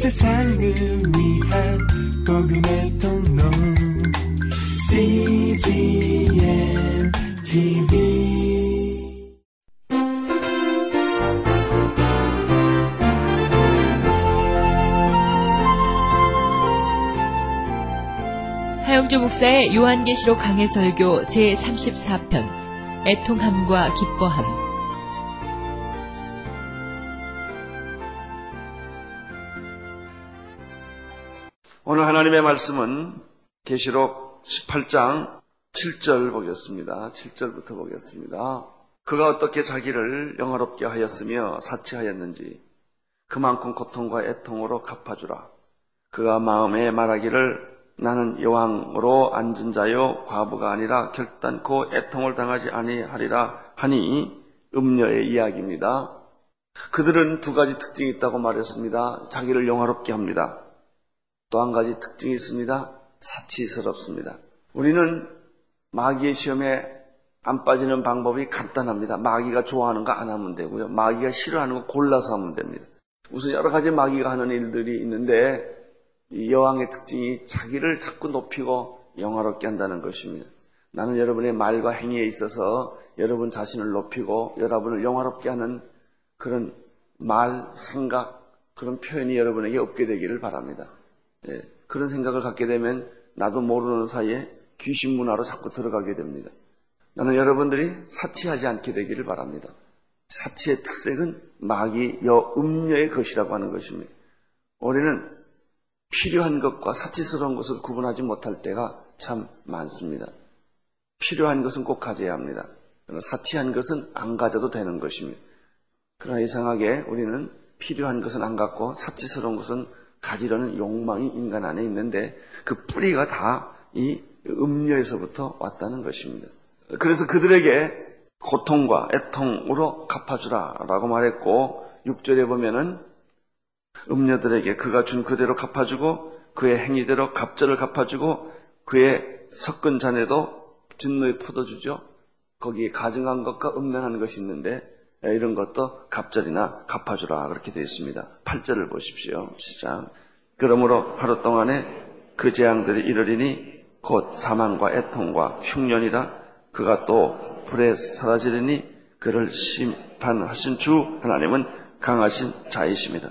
세상을 위한 복음의 통로. CGM TV 하영주 목사의 요한계시록 강해 설교 제34편 애통함과 기뻐함 오늘 하나님의 말씀은 계시록 18장 7절 보겠습니다. 7절부터 보겠습니다. 그가 어떻게 자기를 영화롭게 하였으며 사치하였는지 그만큼 고통과 애통으로 갚아주라. 그가 마음에 말하기를 나는 여왕으로 앉은 자요 과부가 아니라 결단코 애통을 당하지 아니하리라 하니 음녀의 이야기입니다. 그들은 두 가지 특징이 있다고 말했습니다. 자기를 영화롭게 합니다. 또 한 가지 특징이 있습니다. 사치스럽습니다. 우리는 마귀의 시험에 안 빠지는 방법이 간단합니다. 마귀가 좋아하는 거 안 하면 되고요. 마귀가 싫어하는 거 골라서 하면 됩니다. 우선 여러 가지 마귀가 하는 일들이 있는데 이 여왕의 특징이 자기를 자꾸 높이고 영화롭게 한다는 것입니다. 나는 여러분의 말과 행위에 있어서 여러분 자신을 높이고 여러분을 영화롭게 하는 그런 말, 생각, 그런 표현이 여러분에게 없게 되기를 바랍니다. 예, 그런 생각을 갖게 되면 나도 모르는 사이에 귀신 문화로 자꾸 들어가게 됩니다. 나는 여러분들이 사치하지 않게 되기를 바랍니다. 사치의 특색은 마귀 여 음녀의 것이라고 하는 것입니다. 우리는 필요한 것과 사치스러운 것을 구분하지 못할 때가 참 많습니다. 필요한 것은 꼭 가져야 합니다. 사치한 것은 안 가져도 되는 것입니다. 그러나 이상하게 우리는 필요한 것은 안 갖고 사치스러운 것은 가지려는 욕망이 인간 안에 있는데 그 뿌리가 다 이 음료에서부터 왔다는 것입니다. 그래서 그들에게 고통과 애통으로 갚아주라 라고 말했고 6절에 보면은 음녀들에게 그가 준 그대로 갚아주고 그의 행위대로 갑절을 갚아주고 그의 섞은 잔에도 진노에 퍼도주죠. 거기에 가증한 것과 음란한 것이 있는데 이런 것도 갑절이나 갚아주라 그렇게 되어 있습니다. 8절을 보십시오. 시작. 그러므로 하루 동안에 그 재앙들이 이르리니 곧 사망과 애통과 흉년이라 그가 또 불에 사라지리니 그를 심판하신 주 하나님은 강하신 자이십니다.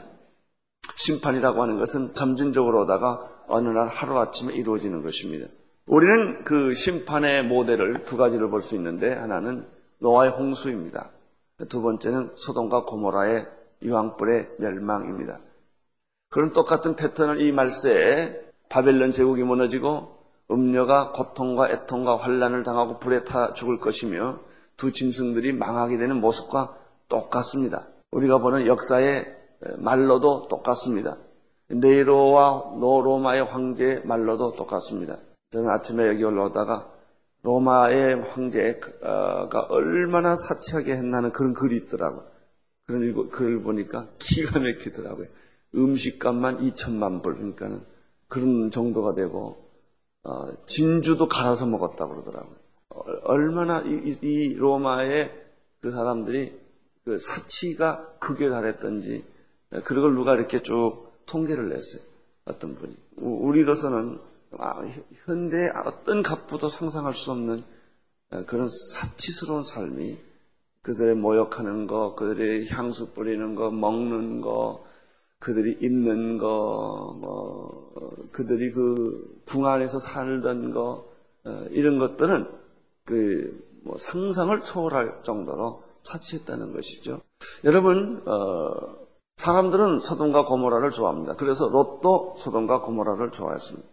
심판이라고 하는 것은 점진적으로다가 어느 날 하루아침에 이루어지는 것입니다. 우리는 그 심판의 모델을 두 가지를 볼 수 있는데 하나는 노아의 홍수입니다. 두 번째는 소돔과 고모라의 유황불의 멸망입니다. 그런 똑같은 패턴을 이 말세에 바벨론 제국이 무너지고 음녀가 고통과 애통과 환란을 당하고 불에 타 죽을 것이며 두 짐승들이 망하게 되는 모습과 똑같습니다. 우리가 보는 역사의 말로도 똑같습니다. 네로와 노로마의 황제의 말로도 똑같습니다. 저는 아침에 여기 올라오다가 로마의 황제가 얼마나 사치하게 했나는 그런 글이 있더라고요. 그런 글을 보니까 기가 막히더라고요. 음식값만 2천만 불, 그러니까는 그런 정도가 되고, 어, 진주도 갈아서 먹었다고 그러더라고요. 얼마나 이, 이 로마의 그 사람들이 그 사치가 극에 달했던지, 그런 걸 누가 이렇게 쭉 통계를 냈어요. 어떤 분이. 우리로서는 아, 현대 어떤 값보다 상상할 수 없는 그런 사치스러운 삶이 그들의 모욕하는 거, 그들의 향수 뿌리는 거, 먹는 거, 그들이 입는 거, 뭐, 그들이 그 궁 안에서 살던 거, 이런 것들은 그 뭐 상상을 초월할 정도로 사치했다는 것이죠. 여러분, 어, 사람들은 소돔과 고모라를 좋아합니다. 그래서 롯도 소돔과 고모라를 좋아했습니다.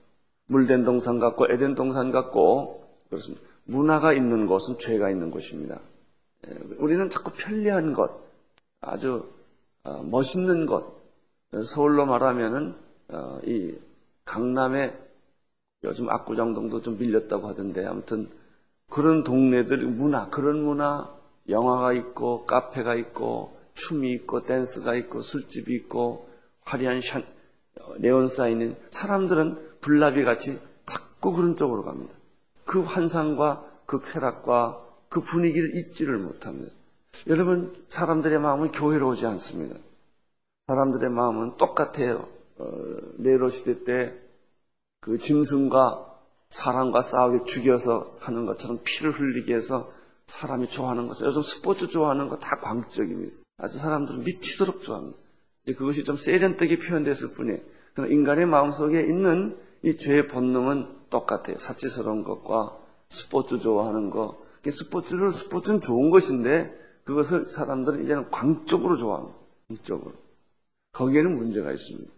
물된 동산 같고 에덴 동산 같고 그렇습니다. 문화가 있는 곳은 죄가 있는 곳입니다. 우리는 자꾸 편리한 것, 아주 멋있는 것, 서울로 말하면은 이 강남에 요즘 압구정동도 좀 밀렸다고 하던데 아무튼 그런 동네들 문화, 그런 문화, 영화가 있고 카페가 있고 춤이 있고 댄스가 있고 술집이 있고 화려한 션, 네온 사인은 사람들은 불나비 같이 자꾸 그런 쪽으로 갑니다. 그 환상과 그 쾌락과 그 분위기를 잊지를 못합니다. 여러분 사람들의 마음은 교회로 오지 않습니다. 사람들의 마음은 똑같아요. 어, 네로 시대 때 그 짐승과 사람과 싸우게 죽여서 하는 것처럼 피를 흘리게 해서 사람이 좋아하는 것은 요즘 스포츠 좋아하는 거 다 광적입니다. 아주 사람들은 미치도록 좋아합니다. 그것이 좀 세련되게 표현됐을 뿐이에요. 그러나 인간의 마음속에 있는 이 죄의 본능은 똑같아요. 사치스러운 것과 스포츠 좋아하는 거. 스포츠를, 스포츠는 좋은 것인데 그것을 사람들은 이제는 광적으로 좋아합니다. 광적으로. 거기에는 문제가 있습니다.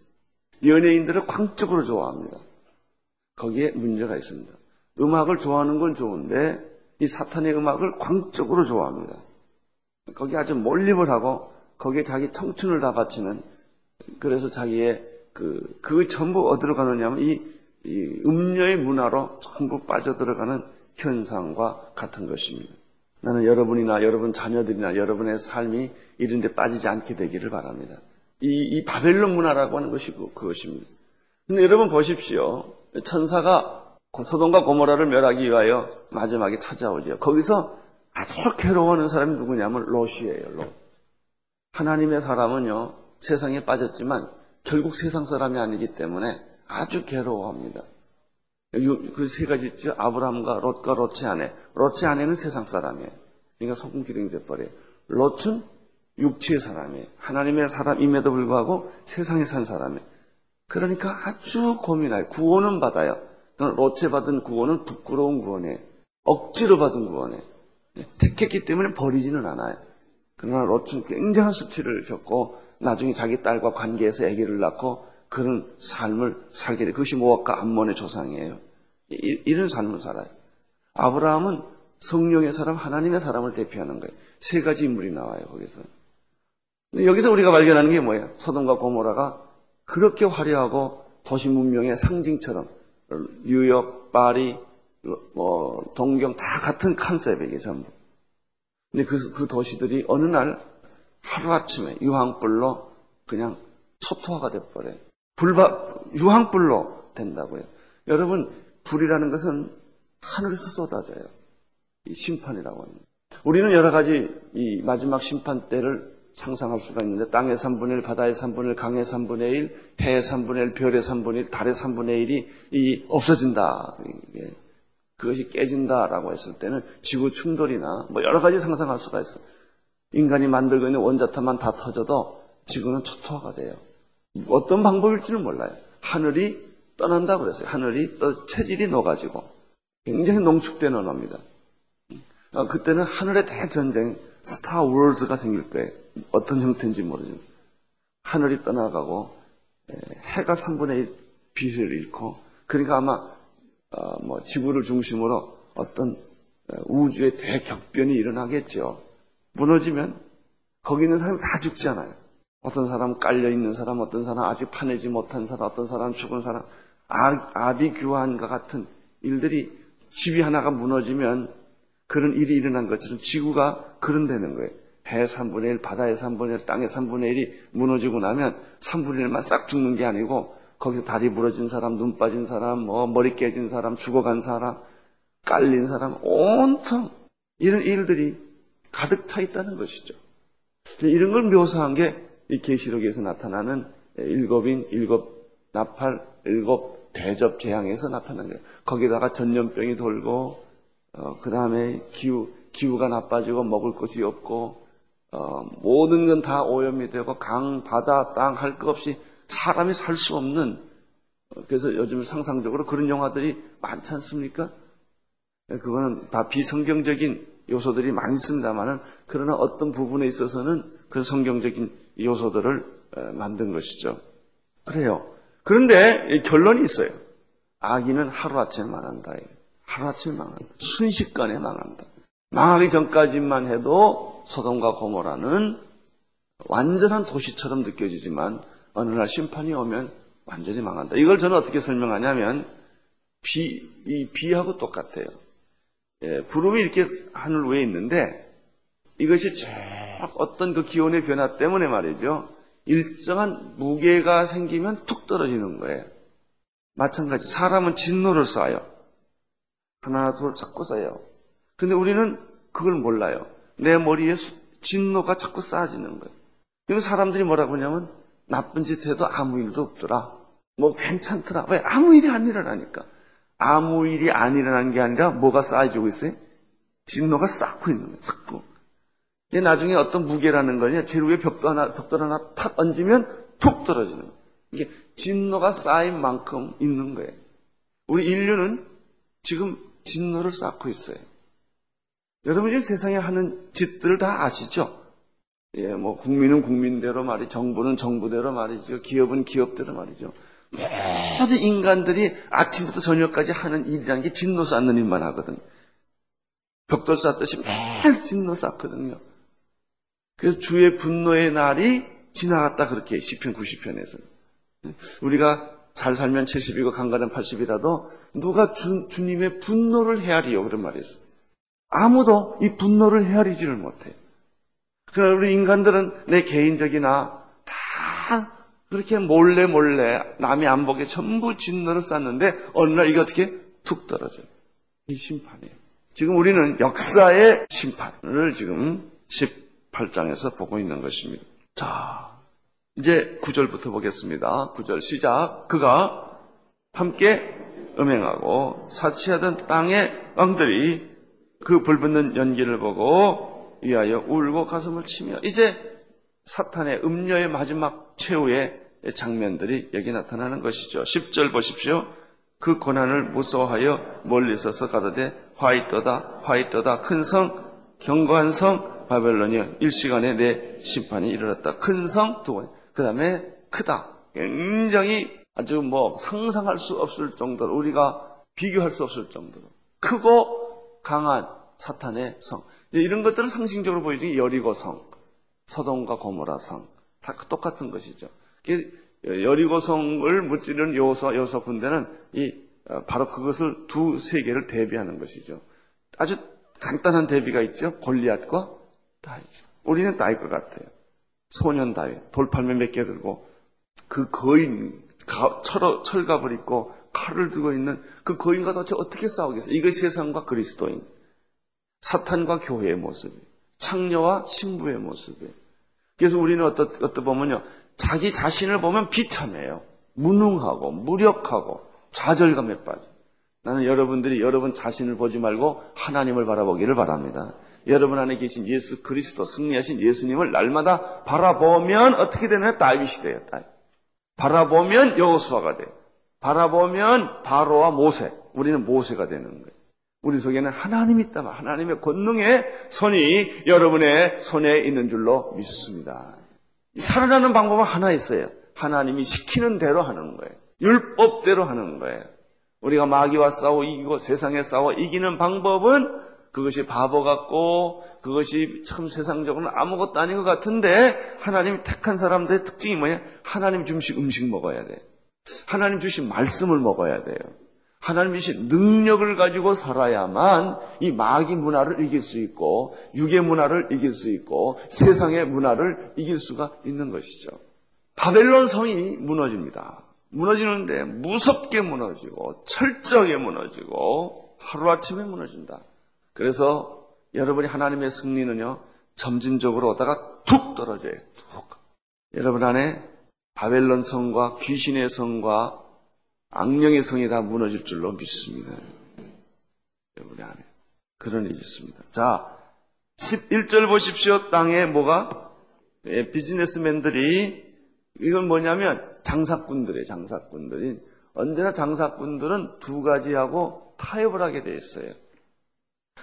연예인들을 광적으로 좋아합니다. 거기에 문제가 있습니다. 음악을 좋아하는 건 좋은데 이 사탄의 음악을 광적으로 좋아합니다. 거기에 아주 몰입을 하고 거기에 자기 청춘을 다 바치는 그래서 자기의 그, 그 전부 어디로 가느냐면 이, 이 음료의 문화로 전부 빠져들어가는 현상과 같은 것입니다. 나는 여러분이나 여러분 자녀들이나 여러분의 삶이 이런 데 빠지지 않게 되기를 바랍니다. 이, 이 바벨론 문화라고 하는 것이 그, 그것입니다. 근데 여러분 보십시오. 천사가 소돔과 고모라를 멸하기 위하여 마지막에 찾아오죠. 거기서 아주 괴로워하는 사람이 누구냐면 롯이에요. 롯. 하나님의 사람은요 세상에 빠졌지만 결국 세상 사람이 아니기 때문에 아주 괴로워합니다. 그 세 가지 있죠. 아브라함과 롯과 롯의 아내. 롯의 아내는 세상 사람이에요. 그러니까 소금기둥이 돼버려요. 롯은 육체의 사람이에요. 하나님의 사람임에도 불구하고 세상에 산 사람이에요. 그러니까 아주 고민해요. 구원은 받아요. 롯에 받은 구원은 부끄러운 구원이에요. 억지로 받은 구원이에요. 택했기 때문에 버리지는 않아요. 그러나 롯은 굉장한 수치를 겪고 나중에 자기 딸과 관계해서 아기를 낳고 그런 삶을 살게 돼. 그것이 모압과 암몬의 조상이에요. 이, 이런 삶을 살아요. 아브라함은 성령의 사람, 하나님의 사람을 대표하는 거예요. 세 가지 인물이 나와요, 거기서. 여기서 우리가 발견하는 게 뭐예요? 소돔과 고모라가 그렇게 화려하고 도시 문명의 상징처럼 뉴욕, 파리, 뭐 동경 다 같은 컨셉이게 전부. 근데 그, 그 도시들이 어느 날 하루아침에 유황불로 그냥 초토화가 돼버려요. 불바, 유황불로 된다고요. 여러분, 불이라는 것은 하늘에서 쏟아져요. 이 심판이라고 합니다. 우리는 여러 가지 이 마지막 심판 때를 상상할 수가 있는데 땅의 3분의 1, 바다의 3분의 1, 강의 3분의 1, 해의 3분의 1, 별의 3분의 1, 달의 3분의 1이 이 없어진다. 이게 그것이 깨진다라고 했을 때는 지구 충돌이나 뭐 여러 가지 상상할 수가 있어요. 인간이 만들고 있는 원자탄만 다 터져도 지구는 초토화가 돼요. 어떤 방법일지는 몰라요. 하늘이 떠난다고 그랬어요. 하늘이 또 체질이 녹아지고 굉장히 농축되는 언어입니다. 어, 그때는 하늘의 대전쟁, 스타 월즈가 생길 거예요. 어떤 형태인지 모르지만 하늘이 떠나가고 해가 3분의 1 빛을 잃고 그러니까 아마 어, 뭐 지구를 중심으로 어떤 우주의 대격변이 일어나겠죠. 무너지면 거기 있는 사람이 다 죽잖아요. 어떤 사람 깔려 있는 사람, 어떤 사람 아직 파내지 못한 사람, 어떤 사람 죽은 사람, 아, 비규환과 같은 일들이 집이 하나가 무너지면 그런 일이 일어난 것처럼 지구가 그런 되는 거예요. 해 3분의 1, 바다의 3분의 1, 땅의 3분의 1이 무너지고 나면 3분의 1만 싹 죽는 게 아니고 거기서 다리 부러진 사람, 눈 빠진 사람, 뭐 머리 깨진 사람, 죽어간 사람, 깔린 사람, 온통 이런 일들이 가득 차 있다는 것이죠. 이런 걸 묘사한 게 이 계시록에서 나타나는 일곱인, 일곱 나팔, 일곱 대접 재앙에서 나타난 거예요. 거기다가 전염병이 돌고, 어, 그 다음에 기후, 기후가 나빠지고 먹을 것이 없고, 어, 모든 건 다 오염이 되고 강, 바다, 땅 할 것 없이 사람이 살 수 없는 어, 그래서 요즘 상상적으로 그런 영화들이 많지 않습니까? 예, 그거는 다 비성경적인 요소들이 많이 있습니다만은 그러나 어떤 부분에 있어서는 그 성경적인 요소들을 만든 것이죠. 그래요. 그런데 결론이 있어요. 아기는 하루아침에 망한다. 하루아침에 망한다. 순식간에 망한다. 망하기 전까지만 해도 소돔과 고모라는 완전한 도시처럼 느껴지지만 어느 날 심판이 오면 완전히 망한다. 이걸 저는 어떻게 설명하냐면 비, 이 비하고 똑같아요. 예, 구름이 이렇게 하늘 위에 있는데 이것이 쭉 어떤 그 기온의 변화 때문에 말이죠. 일정한 무게가 생기면 툭 떨어지는 거예요. 마찬가지 사람은 진노를 쌓아요. 하나 둘 자꾸 쌓아요. 근데 우리는 그걸 몰라요. 내 머리에 진노가 자꾸 쌓아지는 거예요. 그래서 사람들이 뭐라고 하냐면 나쁜 짓 해도 아무 일도 없더라. 뭐 괜찮더라. 왜? 아무 일이 안 일어나니까. 아무 일이 안 일어난 게 아니라 뭐가 쌓여지고 있어요? 진노가 쌓고 있는 거예요. 자꾸. 이제 나중에 어떤 무게라는 거냐. 제일 위에 벽도 하나, 벽돌 하나 탁 얹으면 툭 떨어지는 거예요. 이게 진노가 쌓인 만큼 있는 거예요. 우리 인류는 지금 진노를 쌓고 있어요. 여러분 지금 세상에 하는 짓들을 다 아시죠? 예, 뭐 국민은 국민대로 말이, 정부는 정부대로 말이죠. 기업은 기업대로 말이죠. 모든 인간들이 아침부터 저녁까지 하는 일이라는 게 진노 쌓는 일만 하거든. 벽돌 쌓듯이 매일 진노 쌓거든요. 그래서 주의 분노의 날이 지나갔다 그렇게 시편 90편에서 우리가 잘 살면 70이고 강가는 80이라도 누가 주, 주님의 분노를 헤아리요 그런 말이 있어요. 아무도 이 분노를 헤아리지를 못해요. 그러나 우리 인간들은 내 개인적이나 다 그렇게 몰래 몰래 남이 안 보게 전부 진노를 쌓는데 어느 날 이게 어떻게 툭 떨어져요. 이 심판이에요. 지금 우리는 역사의 심판을 지금 18장에서 보고 있는 것입니다. 자, 이제 9절부터 보겠습니다. 9절 시작. 그가 함께 음행하고 사치하던 땅의 왕들이 그 불붙는 연기를 보고 위하여 울고 가슴을 치며 이제 사탄의 음녀의 마지막 최후의 장면들이 여기 나타나는 것이죠. 10절 보십시오. 그 고난을 무서워하여 멀리 서서 가다대 화이떠다 화이떠다 큰성 견고한 성 바벨론이여 일시간에 내 심판이 이르렀다. 큰 성 두 번. 그 다음에 크다. 굉장히 아주 뭐 상상할 수 없을 정도로 우리가 비교할 수 없을 정도로 크고 강한 사탄의 성. 이런 것들은 상징적으로 보이지 여리고 성, 서동과 고모라 성. 다 똑같은 것이죠. 여리고 성을 무찌르는 요소, 요소 군대는 이, 어, 바로 그것을 두 세계를 대비하는 것이죠. 아주 간단한 대비가 있죠. 골리앗과 다이죠. 우리는 다일 것 같아요. 소년 다이, 돌팔매 몇 개 들고 그 거인, 가, 철, 철갑을 입고 칼을 들고 있는 그 거인과 도대체 어떻게 싸우겠어요? 이것이 세상과 그리스도인. 사탄과 교회의 모습, 창녀와 신부의 모습이에요. 그래서 우리는 어떻, 어떻 보면요. 자기 자신을 보면 비참해요. 무능하고, 무력하고, 좌절감에 빠져. 나는 여러분들이 여러분 자신을 보지 말고 하나님을 바라보기를 바랍니다. 여러분 안에 계신 예수 그리스도 승리하신 예수님을 날마다 바라보면 어떻게 되나요? 다윗이 돼요. 다윗. 바라보면 여호수아가 돼요. 바라보면 바로와 모세. 우리는 모세가 되는 거예요. 우리 속에는 하나님이 있다. 하나님의 권능의 손이 여러분의 손에 있는 줄로 믿습니다. 살아나는 방법은 하나 있어요. 하나님이 시키는 대로 하는 거예요. 율법대로 하는 거예요. 우리가 마귀와 싸워 이기고 세상에 싸워 이기는 방법은 그것이 바보 같고 그것이 참 세상적으로는 아무것도 아닌 것 같은데 하나님 택한 사람들의 특징이 뭐냐? 하나님 주신 음식 먹어야 돼. 하나님 주신 말씀을 먹어야 돼요. 하나님 주신 능력을 가지고 살아야만 이 마귀 문화를 이길 수 있고 육의 문화를 이길 수 있고 세상의 문화를 이길 수가 있는 것이죠. 바벨론 성이 무너집니다. 무너지는데 무섭게 무너지고 철저하게 무너지고 하루아침에 무너진다. 그래서 여러분이 하나님의 승리는요, 점진적으로 오다가 툭 떨어져요. 툭. 여러분 안에 바벨론 성과 귀신의 성과 악령의 성이 다 무너질 줄로 믿습니다. 여러분 안에. 그런 일이 있습니다. 자, 11절 보십시오. 땅에 뭐가? 예, 비즈니스맨들이, 이건 뭐냐면 장사꾼들이에요, 장사꾼들이. 언제나 장사꾼들은 두 가지하고 타협을 하게 돼 있어요.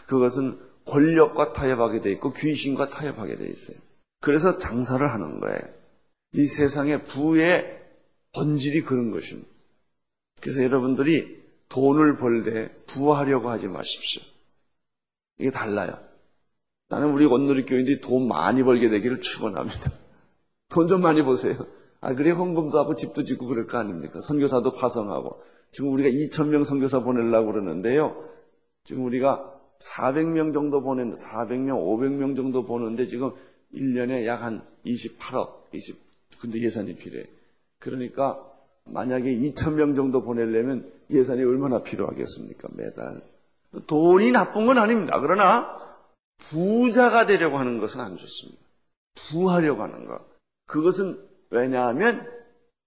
그것은 권력과 타협하게 돼 있고 귀신과 타협하게 돼 있어요. 그래서 장사를 하는 거예요. 이 세상의 부의 본질이 그런 것입니다. 그래서 여러분들이 돈을 벌때 부하려고 하지 마십시오. 이게 달라요. 나는 우리 온누리 교인들이 돈 많이 벌게 되기를 축원합니다. 돈 좀 많이 보세요. 아 그래 헌금도 하고 집도 짓고 그럴 거 아닙니까? 선교사도 파송하고 지금 우리가 2천 명 선교사 보내려고 그러는데요. 지금 우리가 400명 정도 보낸 400명, 500명 정도 보는데 지금 1년에 약 한 28억, 20 근데 예산이 필요해. 그러니까 만약에 2,000명 정도 보내려면 예산이 얼마나 필요하겠습니까? 매달. 돈이 나쁜 건 아닙니다. 그러나 부자가 되려고 하는 것은 안 좋습니다. 부하려고 하는 것. 그것은 왜냐하면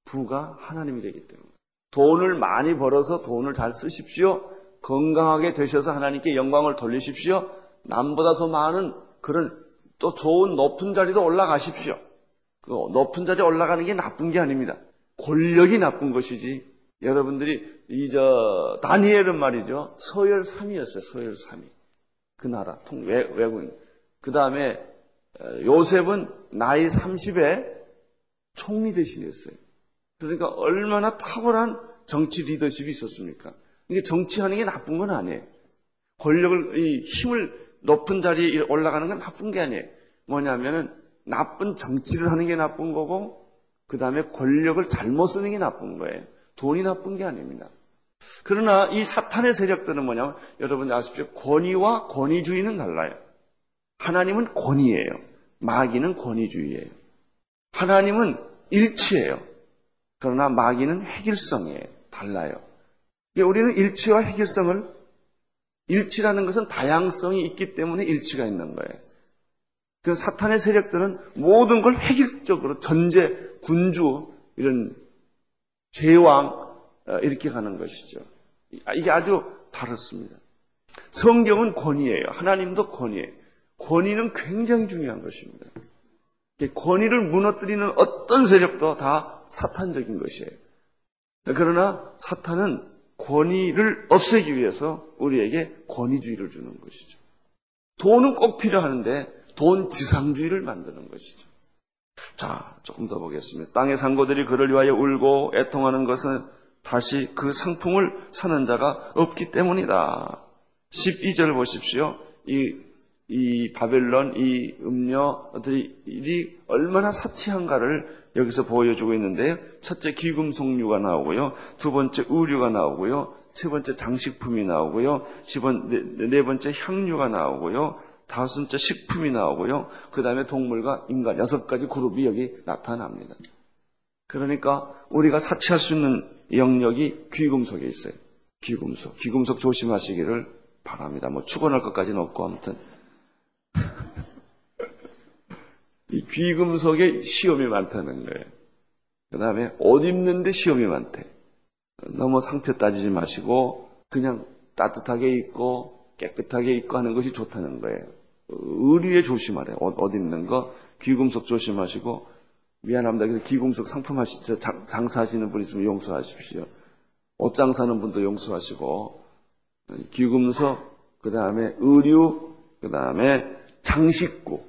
부가 하나님이 되기 때문에. 돈을 많이 벌어서 돈을 잘 쓰십시오. 건강하게 되셔서 하나님께 영광을 돌리십시오. 남보다 더 많은 그런 또 좋은 높은 자리도 올라가십시오. 그 높은 자리에 올라가는 게 나쁜 게 아닙니다. 권력이 나쁜 것이지. 여러분들이 이 저 다니엘은 말이죠. 서열 3위였어요. 서열 3위. 그 나라 통 외, 외군. 그 다음에 요셉은 나이 30에 총리 대신했어요. 그러니까 얼마나 탁월한 정치 리더십이 있었습니까? 이게 정치하는 게 나쁜 건 아니에요. 권력을, 이 힘을 높은 자리에 올라가는 건 나쁜 게 아니에요. 뭐냐면은 나쁜 정치를 하는 게 나쁜 거고, 그 다음에 권력을 잘못 쓰는 게 나쁜 거예요. 돈이 나쁜 게 아닙니다. 그러나 이 사탄의 세력들은 뭐냐면, 여러분 아십시오. 권위와 권위주의는 달라요. 하나님은 권위예요. 마귀는 권위주의예요. 하나님은 일치예요. 그러나 마귀는 획일성이에요. 달라요. 우리는 일치와 획일성을 일치라는 것은 다양성이 있기 때문에 일치가 있는 거예요. 그 사탄의 세력들은 모든 걸 획일적으로 전제, 군주, 이런 제왕 어, 이렇게 가는 것이죠. 이게 아주 다릅니다. 성경은 권위예요. 하나님도 권위예요. 권위는 굉장히 중요한 것입니다. 권위를 무너뜨리는 어떤 세력도 다 사탄적인 것이에요. 그러나 사탄은 권위를 없애기 위해서 우리에게 권위주의를 주는 것이죠. 돈은 꼭 필요하는데 돈 지상주의를 만드는 것이죠. 자, 조금 더 보겠습니다. 땅의 상고들이 그를 위하여 울고 애통하는 것은 다시 그 상품을 사는 자가 없기 때문이다. 12절 보십시오. 이, 이 바벨론, 이 음료들이 얼마나 사치한가를 여기서 보여주고 있는데요. 첫째 귀금속류가 나오고요. 두 번째 의류가 나오고요. 세 번째 장식품이 나오고요. 네, 네 번째 향유가 나오고요. 다섯째 식품이 나오고요. 그 다음에 동물과 인간 여섯 가지 그룹이 여기 나타납니다. 그러니까 우리가 사치할 수 있는 영역이 귀금속에 있어요. 귀금속. 귀금속 조심하시기를 바랍니다. 뭐 축원할 것까지는 없고 아무튼 이 귀금속에 시험이 많다는 거예요. 그 다음에 옷 입는데 시험이 많대. 너무 상태 따지지 마시고 그냥 따뜻하게 입고 깨끗하게 입고 하는 것이 좋다는 거예요. 의리에 조심하래. 옷, 옷 입는 거, 귀금속 조심하시고 미안합니다. 귀금속 상품 하시죠. 장사하시는 분 있으면 용서하십시오. 옷 장사하는 분도 용서하시고 귀금속, 그 다음에 의류, 그 다음에 장식구,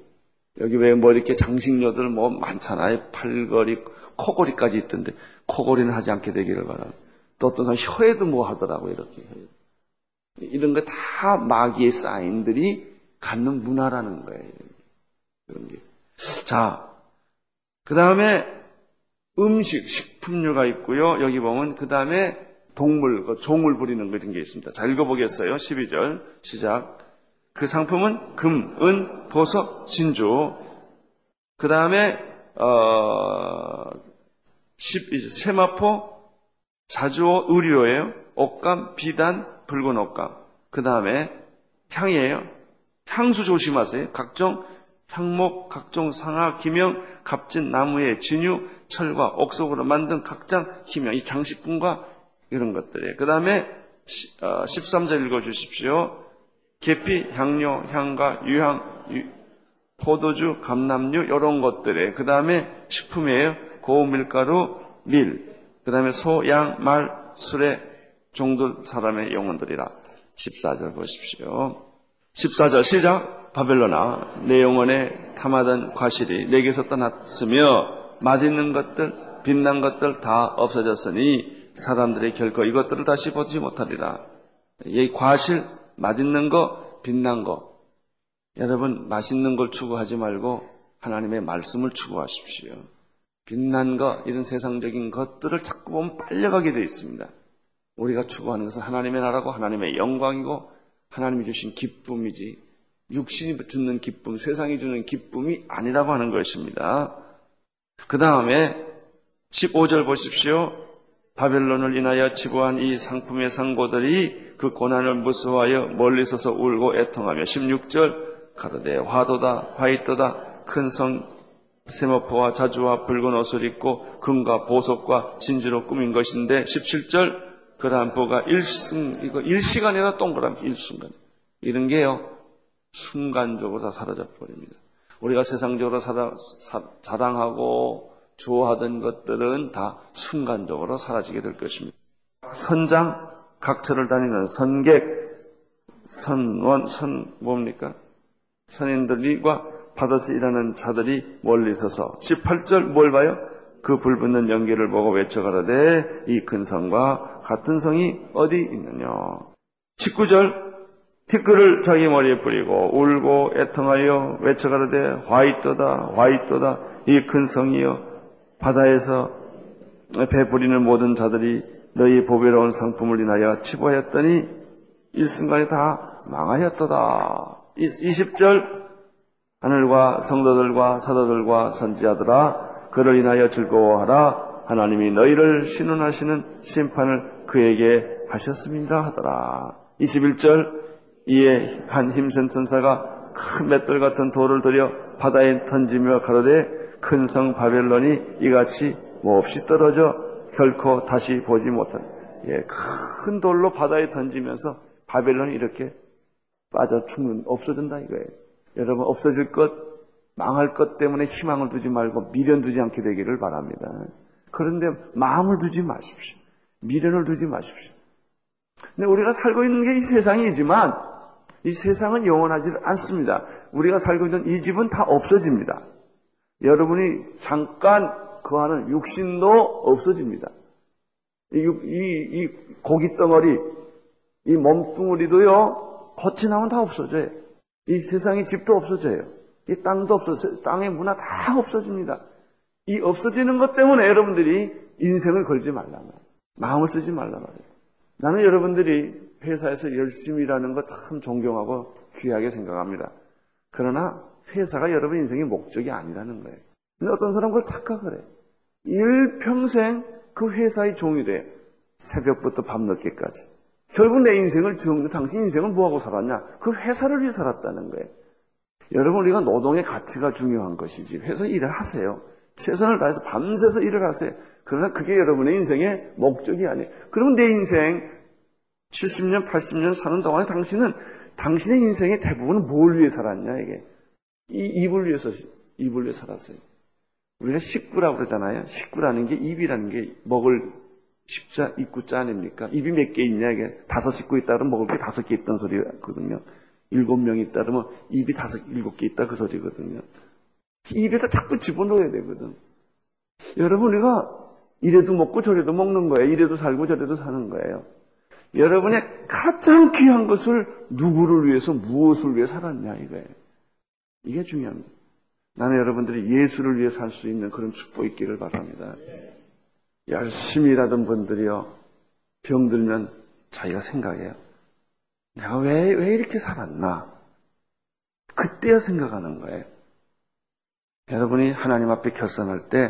여기 왜 뭐 이렇게 장식료들 뭐 많잖아요. 팔걸이, 코걸이까지 있던데 코걸이는 하지 않게 되기를 바랍니다. 또 어떤 사람 혀에도 뭐 하더라고 이렇게. 이런 거 다 마귀의 사인들이 갖는 문화라는 거예요. 그런 게. 자, 그 다음에 음식, 식품류가 있고요. 여기 보면 그 다음에 동물, 그 종을 부리는 거 이런 게 있습니다. 자, 읽어보겠어요. 12절 시작. 그 상품은 금, 은, 보석, 진주. 그 다음에 어, 10, 세마포, 자주오, 의류예요. 옷감, 비단, 붉은 옷감. 그 다음에 향이에요. 향수 조심하세요. 각종 향목, 각종 상하, 기명, 값진 나무의 진유, 철과 옥석으로 만든 각장 기명, 이 장식품과 이런 것들이에요. 그 다음에 13절 어, 읽어주십시오. 계피, 향료, 향가, 유향, 유, 포도주, 감남류 이런 것들에 그 다음에 식품이에요. 고운 밀가루, 밀. 그 다음에 소, 양, 말, 술에 종들 사람의 영혼들이라. 14절 보십시오. 14절 시작. 바벨로나 내 영혼에 탐하던 과실이 내게서 떠났으며 맛있는 것들, 빛난 것들 다 없어졌으니 사람들이 결코 이것들을 다시 보지 못하리라. 이 과실, 맛있는 거, 빛난 거. 여러분, 맛있는 걸 추구하지 말고 하나님의 말씀을 추구하십시오. 빛난 거, 이런 세상적인 것들을 자꾸 보면 빨려가게 되어 있습니다. 우리가 추구하는 것은 하나님의 나라고 하나님의 영광이고 하나님이 주신 기쁨이지 육신이 주는 기쁨, 세상이 주는 기쁨이 아니라고 하는 것입니다. 그 다음에 15절 보십시오. 바벨론을 인하여 치부한 이 상품의 상고들이 그 고난을 무서워하여 멀리 서서 울고 애통하며 16절 가로되 화도다 화이도다 큰성 세모포와 자주와 붉은 옷을 입고 금과 보석과 진주로 꾸민 것인데 17절 그러한 부가 일승 이거 일시간이나 동그라미 일순간 이런 게요 순간적으로 다 사라져 버립니다. 우리가 세상적으로 사다, 사, 자랑하고 좋아하던 것들은 다 순간적으로 사라지게 될 것입니다. 선장 각처를 다니는 선객 선원 선 뭡니까 선인들과 받아서 일하는 자들이 멀리 서서 18절 뭘 봐요? 그 불붙는 연기를 보고 외쳐가라되 이 큰 성과 같은 성이 어디 있느냐 19절 티끌을 자기 머리에 뿌리고 울고 애통하여 외쳐가라되 화이떠다 화이떠다 이 큰 성이여 바다에서 배 부리는 모든 자들이 너희 보배로운 상품을 인하여 치부하였더니 일순간에 다 망하였도다. 20절. 하늘과 성도들과 사도들과 선지자들아 그를 인하여 즐거워하라. 하나님이 너희를 신원하시는 심판을 그에게 하셨습니다 하더라. 21절. 이에 한 힘센 천사가 큰 맷돌 같은 돌을 들여 바다에 던지며 가로되 큰 성 바벨론이 이같이 몹시 떨어져 결코 다시 보지 못한 예, 큰 돌로 바다에 던지면서 바벨론이 이렇게 빠져 죽는 없어진다 이거예요. 여러분 없어질 것 망할 것 때문에 희망을 두지 말고 미련 두지 않게 되기를 바랍니다. 그런데 마음을 두지 마십시오. 미련을 두지 마십시오. 근데 우리가 살고 있는 게 이 세상이지만 이 세상은 영원하지 않습니다. 우리가 살고 있는 이 집은 다 없어집니다. 여러분이 잠깐 거하는 육신도 없어집니다. 이, 이, 이 고기 덩어리, 이 몸뚱어리도요, 겉이 나면 다 없어져요. 이 세상의 집도 없어져요. 이 땅도 없어져요. 땅의 문화 다 없어집니다. 이 없어지는 것 때문에 여러분들이 인생을 걸지 말라 말이에요. 마음을 쓰지 말라 말이에요. 나는 여러분들이 회사에서 열심히 일하는 거 참 존경하고 귀하게 생각합니다. 그러나 회사가 여러분 인생의 목적이 아니라는 거예요. 근데 어떤 사람은 그걸 착각을 해요. 일평생 그 회사의 종이 돼. 새벽부터 밤늦게까지. 결국 내 인생을 정, 당신 인생을 뭐하고 살았냐? 그 회사를 위해 살았다는 거예요. 여러분, 우리가 노동의 가치가 중요한 것이지. 회사 일을 하세요. 최선을 다해서 밤새서 일을 하세요. 그러나 그게 여러분의 인생의 목적이 아니에요. 그러면 내 인생 70년, 80년 사는 동안에 당신은 당신의 인생의 대부분은 뭘 위해 살았냐, 이게. 이 입을 위해서, 입을 위해 살았어요. 우리가 식구라고 그러잖아요. 식구라는 게 입이라는 게 먹을 십자, 입구자 아닙니까? 입이 몇 개 있냐, 이게. 다섯 식구 있다 그러면 먹을 게 다섯 개 있다는 소리거든요. 일곱 명 있다 그러면 입이 다섯, 일곱 개 있다 그 소리거든요. 입에다 자꾸 집어넣어야 되거든. 여러분, 우리가 이래도 먹고 저래도 먹는 거예요. 이래도 살고 저래도 사는 거예요. 여러분의 가장 귀한 것을 누구를 위해서 무엇을 위해 살았냐 이거예요. 이게 중요합니다. 나는 여러분들이 예수를 위해 살 수 있는 그런 축복 있기를 바랍니다. 열심히 일하던 분들이요. 병들면 자기가 생각해요. 내가 왜, 왜 이렇게 살았나? 그때야 생각하는 거예요. 여러분이 하나님 앞에 결산할 때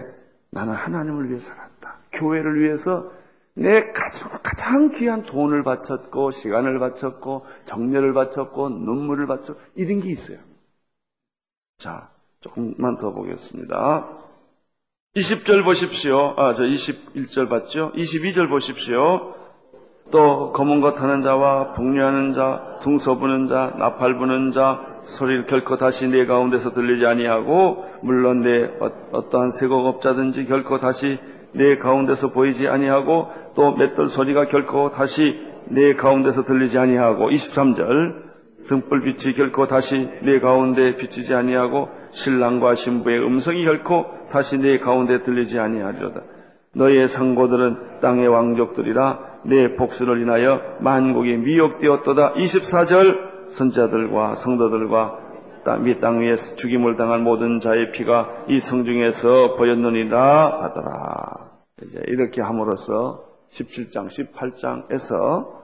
나는 하나님을 위해 살았다. 교회를 위해서 내 가장, 가장 귀한 돈을 바쳤고, 시간을 바쳤고, 정열을 바쳤고, 눈물을 바쳤고, 이런 게 있어요. 자, 조금만 더 보겠습니다. 20절 보십시오. 아, 저 21절 봤죠? 22절 보십시오. 또 검은 것 하는 자와 북류하는 자, 둥서 부는 자, 나팔 부는 자, 소리를 결코 다시 내 가운데서 들리지 아니하고 물론 내 어, 어떠한 세곡업자든지 결코 다시 내 가운데서 보이지 아니하고 또 맷돌 소리가 결코 다시 내 가운데서 들리지 아니하고 23절 등불빛이 결코 다시 내 가운데 비치지 아니하고 신랑과 신부의 음성이 결코 다시 내 가운데 들리지 아니하리로다. 너의 상고들은 땅의 왕족들이라 내 복수를 인하여 만국이 미혹되었도다. 24절 선자들과 성도들과 땅 위에 죽임을 당한 모든 자의 피가 이 성중에서 보였느니라 하더라. 이제 이렇게 함으로써 17장, 18장에서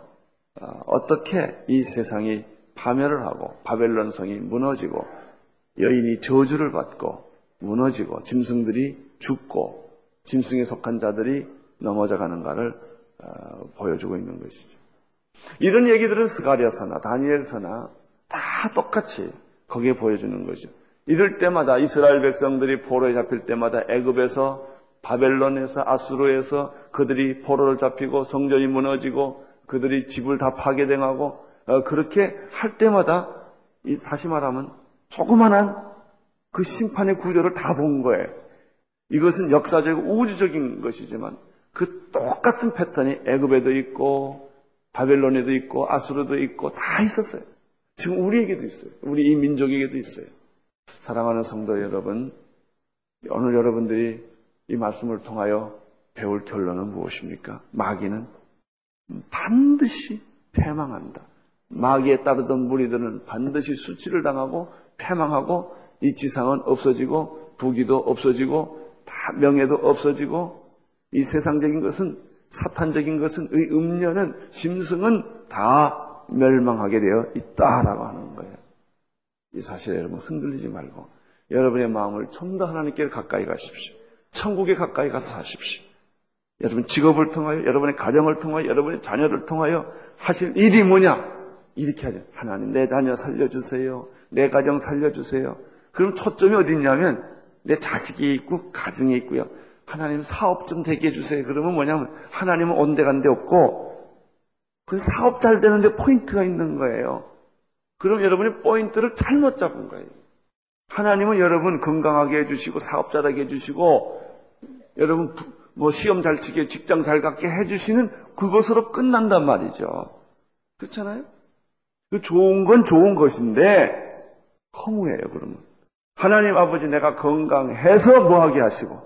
어떻게 이 세상이 파멸을 하고 바벨론 성이 무너지고 여인이 저주를 받고 무너지고 짐승들이 죽고 짐승에 속한 자들이 넘어져 가는가를 어, 보여주고 있는 것이죠. 이런 얘기들은 스가리아서나 다니엘서나 다 똑같이 거기에 보여주는 거죠. 이럴 때마다 이스라엘 백성들이 포로에 잡힐 때마다 애굽에서 바벨론에서 아수르에서 그들이 포로를 잡히고 성전이 무너지고 그들이 집을 다 파괴당하고 어, 그렇게 할 때마다 다시 말하면 조그만한 그 심판의 구조를 다 본 거예요. 이것은 역사적 우주적인 것이지만 그 똑같은 패턴이 애굽에도 있고 바벨론에도 있고 아수르도 있고 다 있었어요. 지금 우리에게도 있어요. 우리 이 민족에게도 있어요. 사랑하는 성도 여러분, 오늘 여러분들이 이 말씀을 통하여 배울 결론은 무엇입니까? 마귀는 반드시 패망한다. 마귀에 따르던 무리들은 반드시 수치를 당하고 패망하고 이 지상은 없어지고 부귀도 없어지고 다 명예도 없어지고 이 세상적인 것은 사탄적인 것은 의 음료는 심승은 다 멸망하게 되어 있다라고 하는 거예요. 이 사실에 여러분 흔들리지 말고 여러분의 마음을 좀 더 하나님께 가까이 가십시오. 천국에 가까이 가서 사십시오. 여러분 직업을 통하여 여러분의 가정을 통하여 여러분의 자녀를 통하여 하실 일이 뭐냐? 이렇게 하죠. 하나님 내 자녀 살려주세요. 내 가정 살려주세요. 그럼 초점이 어디 있냐면 내 자식이 있고 가정이 있고요. 하나님 사업 좀 되게 해주세요. 그러면 뭐냐면 하나님은 온데간데 없고 그 사업 잘 되는데 포인트가 있는 거예요. 그럼 여러분이 포인트를 잘못 잡은 거예요. 하나님은 여러분 건강하게 해주시고 사업 잘하게 해주시고 여러분 뭐 시험 잘 치게 직장 잘 갖게 해주시는 그것으로 끝난단 말이죠. 그렇잖아요? 그 좋은 건 좋은 것인데 허무해요 그러면. 하나님 아버지 내가 건강해서 뭐하게 하시고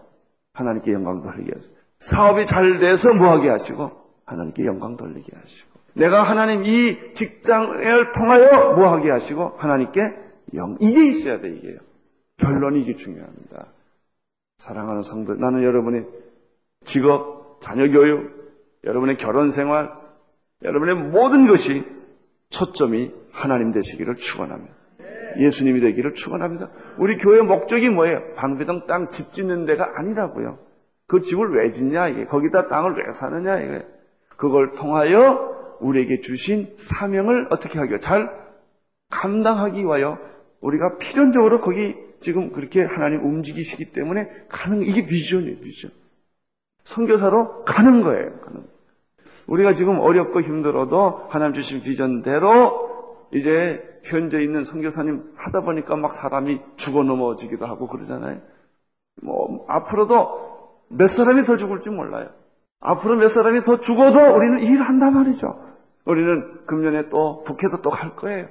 하나님께 영광 돌리게 하시고 사업이 잘 돼서 뭐하게 하시고 하나님께 영광 돌리게 하시고 내가 하나님 이 직장을 통하여 뭐하게 하시고 하나님께 영 이게 있어야 돼 이게요. 결론이 이게 중요합니다. 사랑하는 성도 나는 여러분의 직업, 자녀 교육, 여러분의 결혼 생활, 여러분의 모든 것이 초점이 하나님 되시기를 축원합니다. 예수님이 되기를 축원합니다. 우리 교회 목적이 뭐예요? 방배동 땅 집 짓는 데가 아니라고요. 그 집을 왜 짓냐 이게 거기다 땅을 왜 사느냐 이게 그걸 통하여 우리에게 주신 사명을 어떻게 하기요? 잘 감당하기 위하여 우리가 필연적으로 거기 지금 그렇게 하나님 움직이시기 때문에 가는 이게 비전이에요, 비전. 선교사로 가는 거예요. 가는. 우리가 지금 어렵고 힘들어도 하나님 주신 비전대로 이제 현재 있는 선교사님 하다 보니까 막 사람이 죽어 넘어지기도 하고 그러잖아요. 뭐 앞으로도 몇 사람이 더 죽을지 몰라요. 앞으로 몇 사람이 더 죽어도 우리는 일을 한단 말이죠. 우리는 금년에 또 북해도 또 갈 거예요.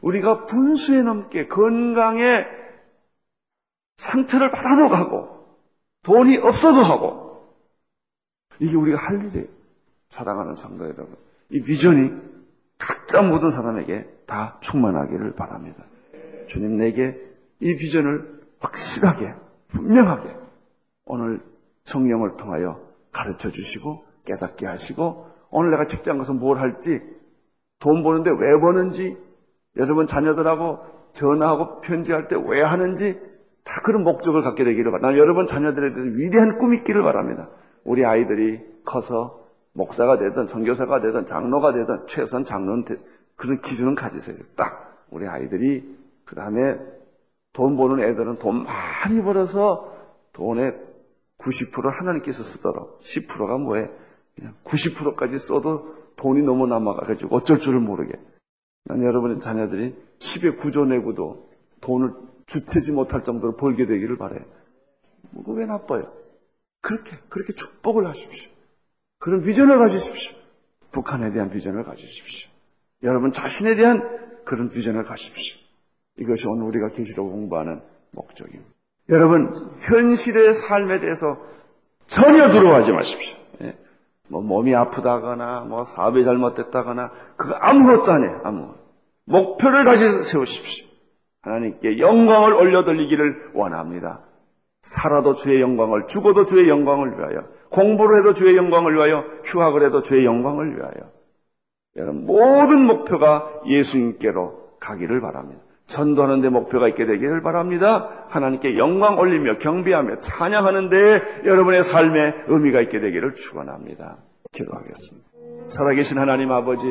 우리가 분수에 넘게 건강에 상처를 받아도 가고 돈이 없어도 하고 이게 우리가 할 일이에요. 사랑하는 성도 여러분. 이 비전이 각자 모든 사람에게 다 충만하기를 바랍니다. 주님 내게 이 비전을 확실하게, 분명하게 오늘 성령을 통하여 가르쳐 주시고 깨닫게 하시고 오늘 내가 직장 가서 뭘 할지 돈 버는데 왜 버는지 여러분 자녀들하고 전화하고 편지할 때 왜 하는지 다 그런 목적을 갖게 되기를 바랍니다. 여러분 자녀들에 대해서 위대한 꿈이 있기를 바랍니다. 우리 아이들이 커서 목사가 되든 선교사가 되든 장로가 되든 최선 장로는 그런 기준은 가지세요. 딱 우리 아이들이 그 다음에 돈 버는 애들은 돈 많이 벌어서 돈의 90% 하나님께서 쓰도록 10%가 뭐해? 그냥 90%까지 써도 돈이 너무 남아가지고 어쩔 줄을 모르게. 난 여러분의 자녀들이 10에 9조 내고도 돈을 주체지 못할 정도로 벌게 되기를 바래요. 뭐왜 나빠요? 그렇게 그렇게 축복을 하십시오. 그런 비전을 가지십시오. 북한에 대한 비전을 가지십시오. 여러분 자신에 대한 그런 비전을 가십시오. 이것이 오늘 우리가 계시록 공부하는 목적입니다. 여러분 현실의 삶에 대해서 전혀 두려워하지 마십시오. 예? 뭐 몸이 아프다거나 뭐 사업이 잘못됐다거나 그거 아무것도 아니에요. 아무 목표를 다시 세우십시오. 하나님께 영광을 올려드리기를 원합니다. 살아도 주의 영광을, 죽어도 주의 영광을 위하여, 공부를 해도 주의 영광을 위하여, 휴학을 해도 주의 영광을 위하여. 여러분, 모든 목표가 예수님께로 가기를 바랍니다. 전도하는 데 목표가 있게 되기를 바랍니다. 하나님께 영광 올리며 경비하며 찬양하는 데 여러분의 삶에 의미가 있게 되기를 축원합니다. 기도하겠습니다. 살아계신 하나님 아버지,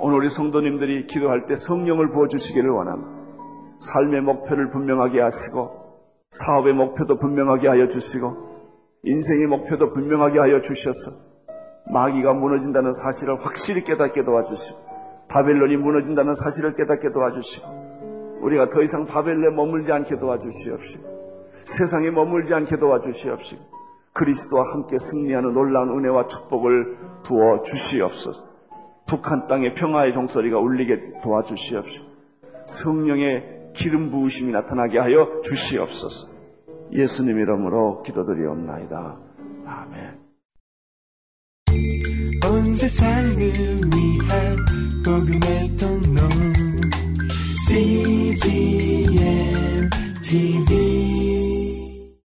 오늘 우리 성도님들이 기도할 때 성령을 부어주시기를 원합니다. 삶의 목표를 분명하게 하시고 사업의 목표도 분명하게 하여 주시고 인생의 목표도 분명하게 하여 주셔서 마귀가 무너진다는 사실을 확실히 깨닫게 도와주시고 바벨론이 무너진다는 사실을 깨닫게 도와주시고 우리가 더 이상 바벨론에 머물지 않게 도와주시옵시고 세상에 머물지 않게 도와주시옵시고 그리스도와 함께 승리하는 놀라운 은혜와 축복을 부어 주시옵소서. 북한 땅에 평화의 종소리가 울리게 도와주시옵시고 성령의 기름 부으심이 나타나게 하여 주시옵소서. 예수님 이름으로 기도드리옵나이다. 아멘. 온 세상을 위한 복음의 통로 CGM TV